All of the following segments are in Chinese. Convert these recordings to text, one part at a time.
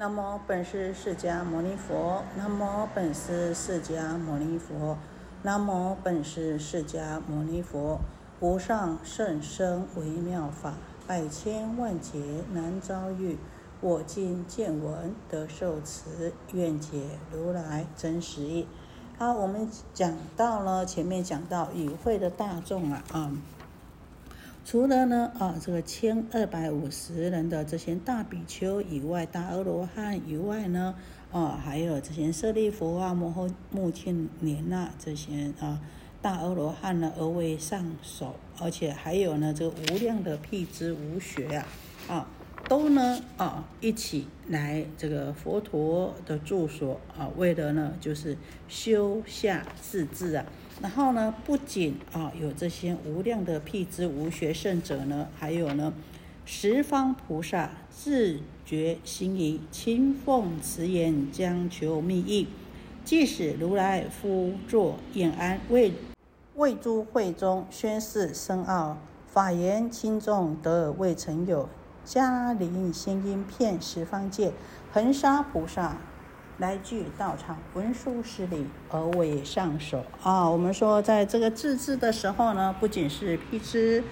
南无本师释迦牟尼佛，南无本师释迦牟尼佛，南无本师释迦牟尼佛。无上甚深微妙法，百千万劫难遭遇。我今见闻得受持，愿解如来真实义。好，我们讲到了前面讲到与会的大众啊啊。除了呢啊，这个千二百五十人的这些大比丘以外，大阿罗汉以外呢，啊，还有这些舍利弗啊、摩诃目犍连呐这些啊大阿罗汉呢，而为上首，而且还有呢这个无量的辟支无学啊，啊，都呢啊一起来这个佛陀的住所啊，为了呢就是修下自治啊。然后呢，不仅啊有这些无量的辟支无学圣者呢，还有呢十方菩萨自觉心仪，亲奉慈言，将求密意。即使如来夫作延安，为为诸会中宣示深奥法言，轻重得未曾有。嘉陵仙音遍十方界，恒沙菩萨。来具道场，文殊师礼而为上首啊。我们说，在这个自治的时候呢，不仅是辟支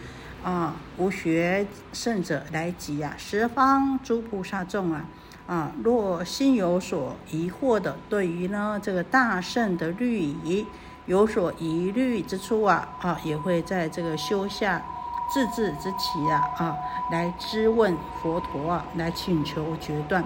啊，无学圣者来集啊，十方诸菩萨众啊啊，若心有所疑惑的，对于呢这个大圣的律仪有所疑虑之处啊啊，也会在这个修下自治之期啊啊，来质问佛陀啊，来请求决断。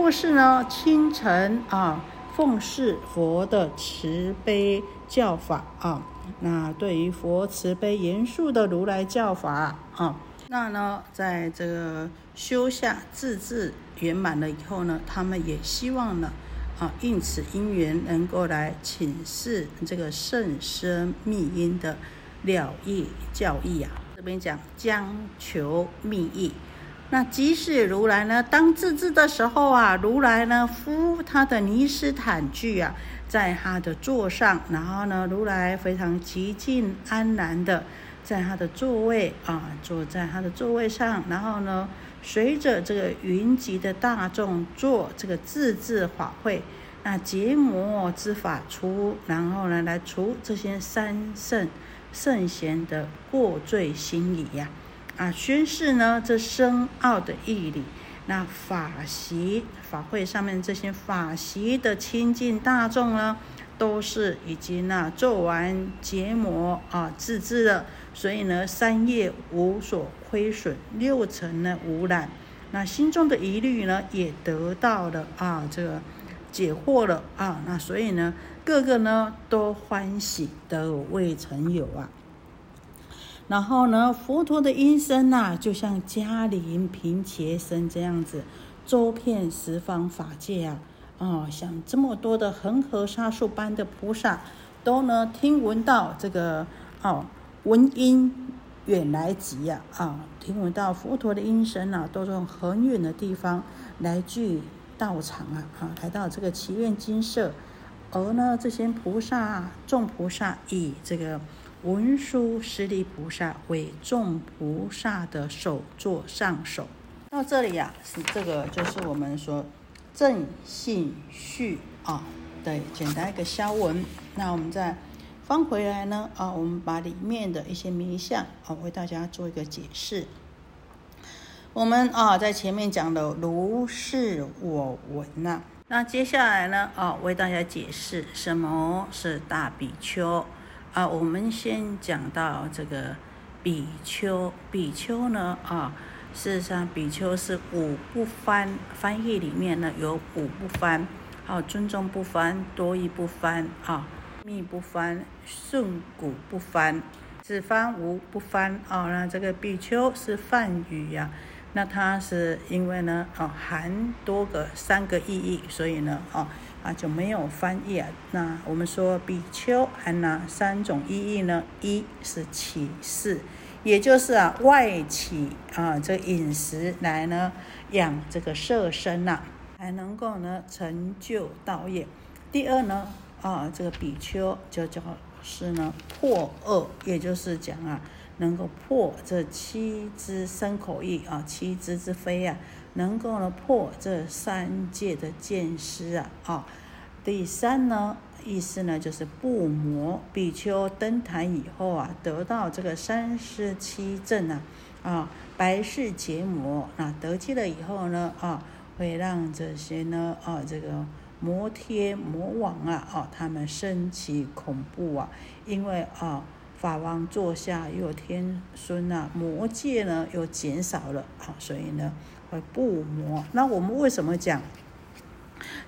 或是呢，清晨啊，奉事佛的慈悲教法啊，那对于佛慈悲严肃的如来教法啊，那呢，在这个修下自治圆满了以后呢，他们也希望呢，啊，应此因缘能够来请示这个甚深密因的了义教义啊，这边讲将求密意。那即使如来呢，当自治的时候啊，如来呢敷他的尼斯坦具啊，在他的座上，然后呢，如来非常极静安然的在他的座位啊，坐在他的座位上，然后呢，随着这个云集的大众做这个自治法会，那结魔之法出，然后呢，来除这些三圣圣贤的过罪心理呀。啊宣誓呢，这深奥的义理，那法席法会上面这些法席的亲近大众呢，都是已经呢做完结膜啊自治了，所以呢三业无所亏损，六尘呢无染，那心中的疑虑呢也得到了啊这个解惑了啊，那所以呢个个呢都欢喜得未曾有啊。然后呢，佛陀的音声呐，就像嘉陵平伽声这样子，周遍十方法界啊，啊，像这么多的恒河沙数般的菩萨，都呢听闻到这个哦，闻音远来集呀，啊，听闻到佛陀的音声啊，都从很远的地方来聚道场啊，啊，来到这个祈愿金舍，而呢，这些菩萨众菩萨以这个。文殊师利菩萨为众菩萨的首座上首。到这里呀，是这个就是我们说正信序啊的简单一个消文。那我们再翻回来呢啊，我们把里面的一些名相啊为大家做一个解释。我们啊在前面讲的如是我闻呐，那接下来呢啊为大家解释什么是大比丘。啊，我们先讲到这个比丘。比丘呢，啊，事实上比丘是五不翻，翻译里面呢有五不翻，有尊重不翻，多义不翻，啊，密不翻，顺古不翻，只翻无不翻。啊，那这个比丘是梵语呀，那它是因为呢，哦，含多个三个意义，所以呢，哦。啊，就没有翻译啊。那我们说比丘含哪三种意义呢？一是起事，也就是啊外起啊这饮食来呢养这个色身呐，还能够呢成就道业。第二呢啊这个比丘就叫是呢破恶，也就是讲啊能够破这七支身口意啊七支之非啊。能够呢破这三界的见思啊啊。第三呢，意思呢就是不魔比丘登坛以后啊，得到这个三十七正啊啊，白世结魔，那得戒了以后呢啊，会让这些呢啊这个。摩天魔王啊，哦，他们升起恐怖啊，因为啊，法王座下又有天孙啊，魔界呢又减少了啊，所以呢会不魔。那我们为什么讲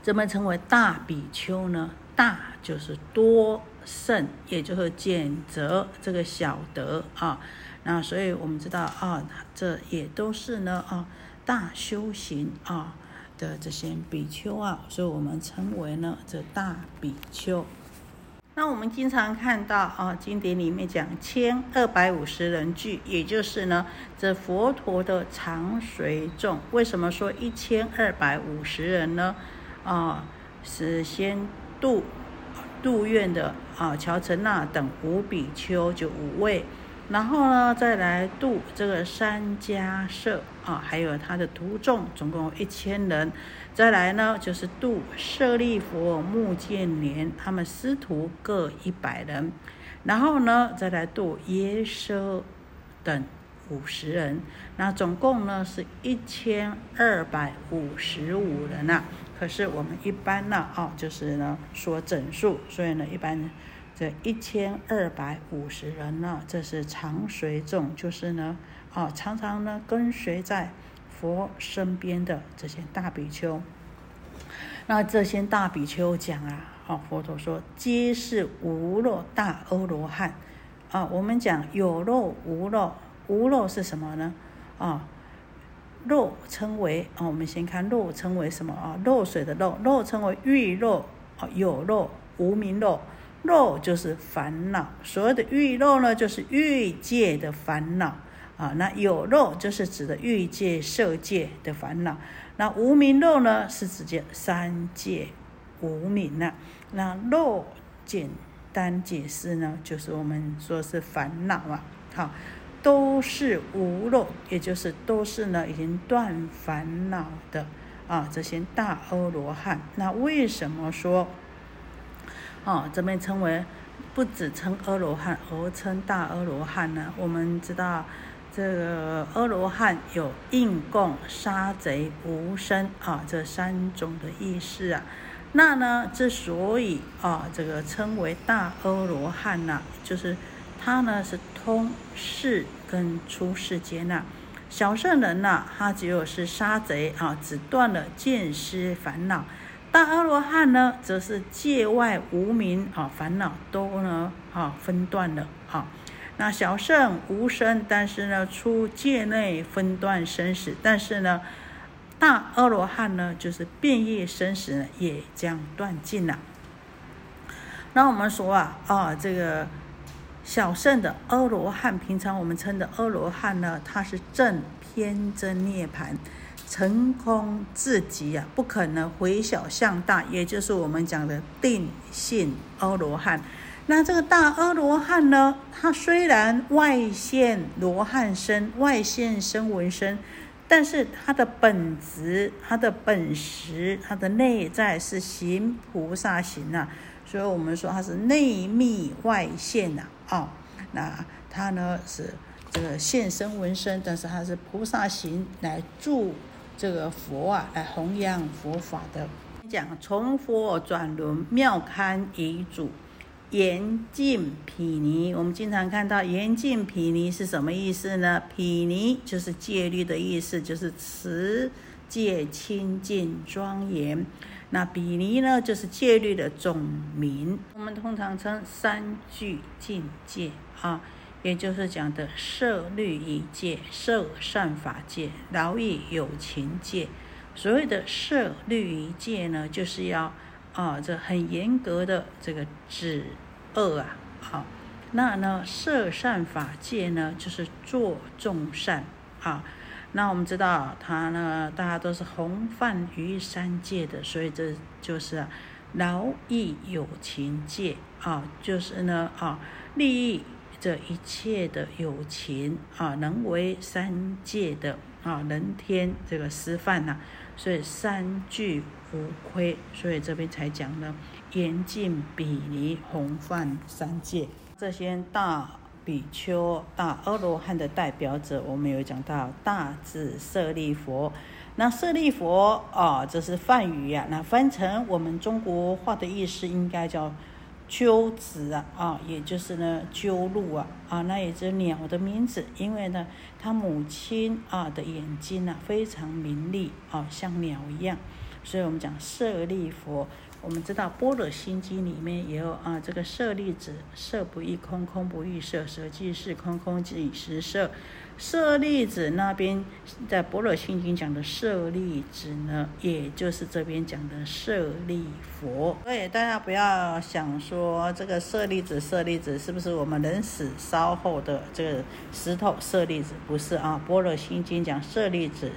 怎么称为大比丘呢？大就是多胜，也就是减则这个小德啊。那所以我们知道啊，这也都是呢啊大修行啊。的这些比丘啊，所以我们称为呢这大比丘。那我们经常看到啊，经典里面讲千二百五十人聚，也就是呢这佛陀的常随众。为什么说一千二百五十人呢？啊，是先度度愿的啊乔陈那等五比丘，就五位。然后呢，再来度这个三家社啊，还有他的徒众，总共一千人。再来呢，就是度舍利弗、目犍连他们师徒各一百人。然后呢，再来度耶舍等五十人。那总共呢是一千二百五十五人呐。可是我们一般呢，哦，就是呢说整数，所以呢一般。这一千二百五十人呢，这是常随众，就是呢，啊，常常呢跟随在佛身边的这些大比丘。那这些大比丘讲啊，啊，佛陀说皆是无漏大阿罗汉。啊，我们讲有漏无漏，无漏是什么呢？啊，漏称为啊，我们先看漏称为什么啊？漏水的漏，漏称为欲漏啊，有漏无名漏。肉就是烦恼，所谓的欲肉呢，就是欲界的烦恼啊。那有肉就是指的欲界、色界的烦恼。那无名肉呢，是指的三界无名呐。那肉简单解释呢，就是我们说是烦恼啊。好，都是无肉，也就是都是呢已经断烦恼的啊。这些大阿罗汉，那为什么说？哦，这边称为不只称阿罗汉，而称大阿罗汉呢。我们知道，这个阿罗汉有应供、杀贼、无生啊这三种的意思啊。那呢，之所以啊这个称为大阿罗汉呢，就是他呢是通世跟出世间呐。小圣人呢，他只有是杀贼啊，只断了见思烦恼。大阿罗汉呢，则是界外无名啊，烦恼都呢啊分断了啊。那小圣无生，但是呢出界内分断生死，但是呢大阿罗汉呢，就是变异生死呢也将断尽了。那我们说啊啊，这个小圣的阿罗汉，平常我们称的阿罗汉呢，他是正偏真涅盘。成空至极啊，不可能回小向大，也就是我们讲的定性阿罗汉。那这个大阿罗汉呢，他虽然外现罗汉身，外现声闻身，但是他的本质、他的本实、他的内在是行菩萨行啊。所以我们说他是内密外现呐。哦，那他呢是这个现身闻身，但是他是菩萨行来助。这个佛啊，来弘扬佛法的，讲从佛转轮妙堪遗嘱，严禁毗尼。我们经常看到严禁毗尼是什么意思呢？毗尼就是戒律的意思，就是持戒清净庄严。那毗尼呢，就是戒律的总名。我们通常称三句境界啊。也就是讲的摄律仪戒、摄善法戒、饶益有情戒。所谓的摄律仪戒呢，就是要啊，这很严格的这个止恶啊。好，那呢，摄善法戒呢，就是做众善啊。那我们知道，他呢，大家都是弘范于三界的，所以这就是饶益有情戒啊，就是呢啊，利益。这一切的友情啊，能为三界的啊，人天这个师范呐，所以三具无亏，所以这边才讲呢，严禁比尼弘范三界，这些大比丘、大阿罗汉的代表者，我们有讲到大智舍利佛。那舍利佛啊，这是梵语呀，那翻成我们中国话的意思，应该叫。鸠子啊，啊，也就是呢，鸠鹭啊，啊，那也是鸟的名字，因为呢，他母亲啊的眼睛呢非常明丽啊，像鸟一样，所以我们讲舍利佛。我们知道《般若心经》里面也有啊，这个舍利子，色不异空，空不异色，色即是空，空即是色。舍利子那边在《般若心经》讲的舍利子呢，也就是这边讲的舍利佛。所以大家不要想说这个舍利子，舍利子是不是我们人死烧后的这个石头舍利子？不是啊，《般若心经》讲舍利子，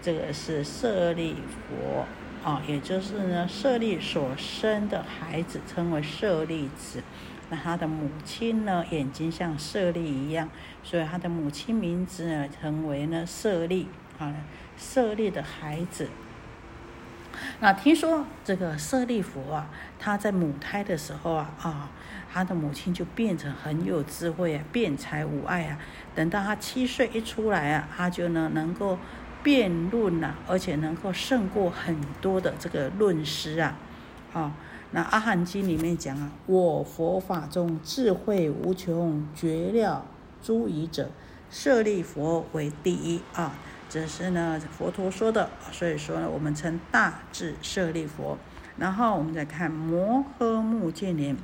这个是舍利佛。啊，也就是呢，舍利所生的孩子称为舍利子，那他的母亲呢，眼睛像舍利一样，所以他的母亲名字呢，成为呢舍利啊，舍利的孩子。那听说这个舍利佛啊，他在母胎的时候啊，啊，他的母亲就变成很有智慧啊，辩才无碍啊，等到他七岁一出来啊，他就呢能够。辩论呐，而且能够胜过很多的这个论师啊，啊，那《阿含经》里面讲啊，我佛法中智慧无穷，绝了诸疑者，舍利佛为第一啊，这是呢佛陀说的，所以说呢，我们称大智舍利佛。然后我们再看摩诃目犍连，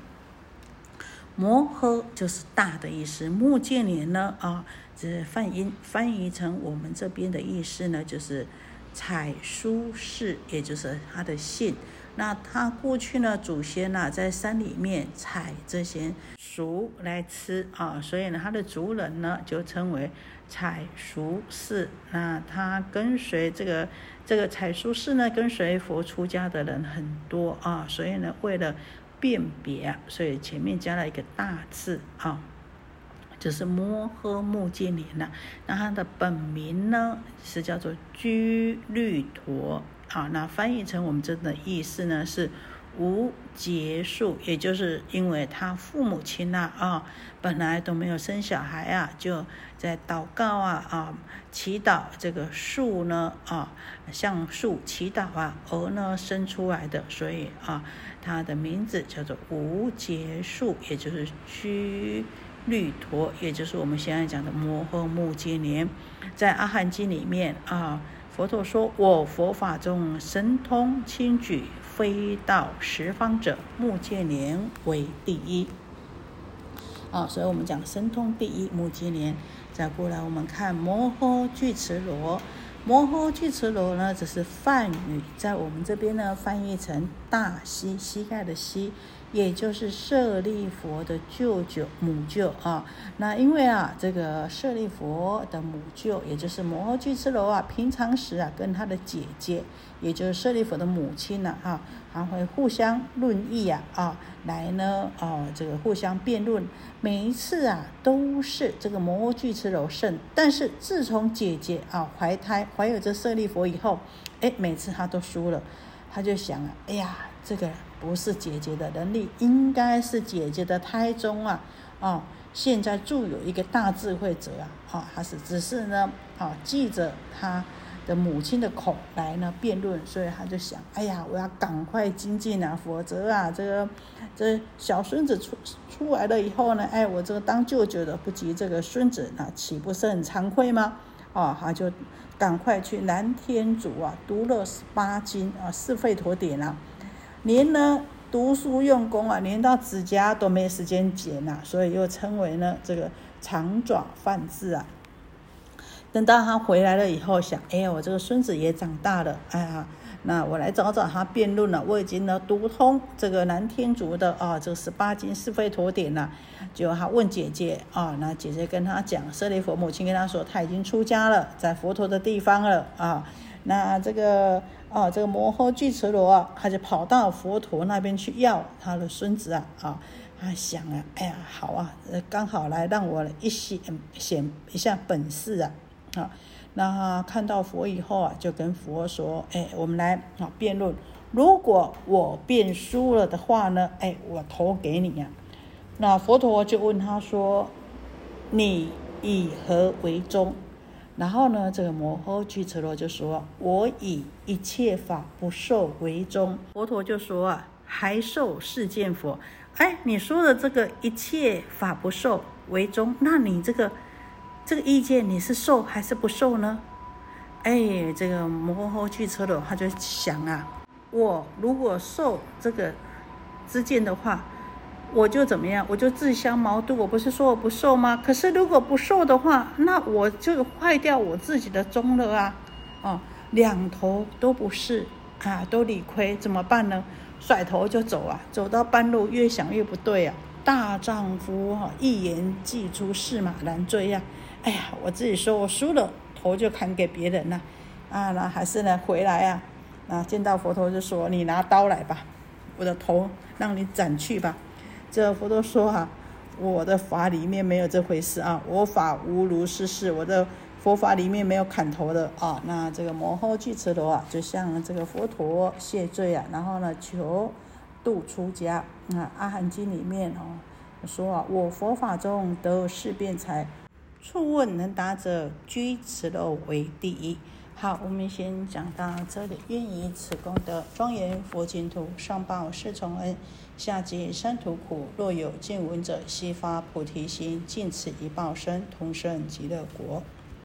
摩诃就是大的意思，目犍连呢啊。这翻译翻译成我们这边的意思呢，就是采书士，也就是他的姓。那他过去呢，祖先呢在山里面采这些熟来吃啊，所以呢，他的族人呢就称为采熟士。那他跟随这个这个采书士呢，跟随佛出家的人很多啊，所以呢，为了辨别，所以前面加了一个大字啊。就是摩诃目犍连呐，那他的本名呢是叫做居律陀，好，那翻译成我们这的意思呢是无结束，也就是因为他父母亲呐啊本来都没有生小孩啊，就在祷告啊啊祈祷这个树呢啊向树祈祷啊而呢生出来的，所以啊他的名字叫做无结束，也就是居。律陀，也就是我们现在讲的摩诃目犍连，在阿含经里面啊，佛陀说：“我佛法中神通轻举，飞到十方者，目犍连为第一。”啊，所以我们讲神通第一，目犍连。再过来，我们看摩诃俱迟罗，摩诃俱迟罗呢，只是梵语，在我们这边呢，翻译成大膝，膝盖的膝。也就是舍利佛的舅舅母舅啊，那因为啊，这个舍利佛的母舅，也就是摩诃俱絺罗啊，平常时啊，跟他的姐姐，也就是舍利佛的母亲呢，啊，还会互相论议啊，啊，来呢，啊，这个互相辩论，每一次啊，都是这个摩诃俱絺罗胜。但是自从姐姐啊怀胎怀有这舍利佛以后，哎，每次他都输了，他就想啊，哎呀，这个。不是姐姐的能力，应该是姐姐的胎中啊，哦，现在住有一个大智慧者啊，哦，他是只是呢，哦，记着他的母亲的口来呢辩论，所以他就想，哎呀，我要赶快精进啊，否则啊，这个这小孙子出出来了以后呢，哎，我这个当舅舅的不及这个孙子，那岂不是很惭愧吗？哦，他就赶快去南天竺啊，读了十八经啊，四吠陀典啊。连呢读书用功啊，连到指甲都没时间剪呐，所以又称为呢这个长爪犯智啊。等到他回来了以后，想，哎呀，我这个孙子也长大了，哎呀，那我来找找他辩论了。我已经呢读通这个南天竺的啊，这个十八经是非陀典了。就他问姐姐啊，那姐姐跟他讲，舍利佛母亲跟他说，他已经出家了，在佛陀的地方了啊。那这个。哦，这个摩诃俱迟罗啊，他就跑到佛陀那边去要他的孙子啊，啊，他想啊，哎呀，好啊，刚好来让我一显显一下本事啊，啊，那看到佛以后啊，就跟佛说：“哎，我们来啊辩论。如果我辩输了的话呢，哎，我投给你呀。”那佛陀就问他说：“你以何为宗？”然后呢，这个摩诃俱迟罗就说：“我以一切法不受为宗。”佛陀就说：“啊，还受世见佛。”哎，你说的这个一切法不受为宗，那你这个这个意见你是受还是不受呢？哎，这个摩诃俱迟罗他就想啊，我如果受这个之见的话。我就怎么样？我就自相矛盾。我不是说我不瘦吗？可是如果不瘦的话，那我就坏掉我自己的宗了啊！哦，两头都不是啊，都理亏，怎么办呢？甩头就走啊！走到半路，越想越不对啊！大丈夫哈，一言既出，驷马难追呀！哎呀，我自己说我输了，头就砍给别人了啊！那还是呢，回来啊！啊，见到佛陀就说：“你拿刀来吧，我的头让你斩去吧。”这佛陀说啊，我的法里面没有这回事啊，我法无如是事，我的佛法里面没有砍头的啊。那这个摩诃俱迟罗啊，就向这个佛陀谢罪啊，然后呢求度出家。那阿含经里面哦说啊，我佛法中得四辩才，处问能答者，居此罗为第一。好，我们先讲到这里。愿以此功德，庄严佛净土，上报四重恩，下集三途苦。若有见闻者，悉发菩提心，尽此一报身，同生极乐国。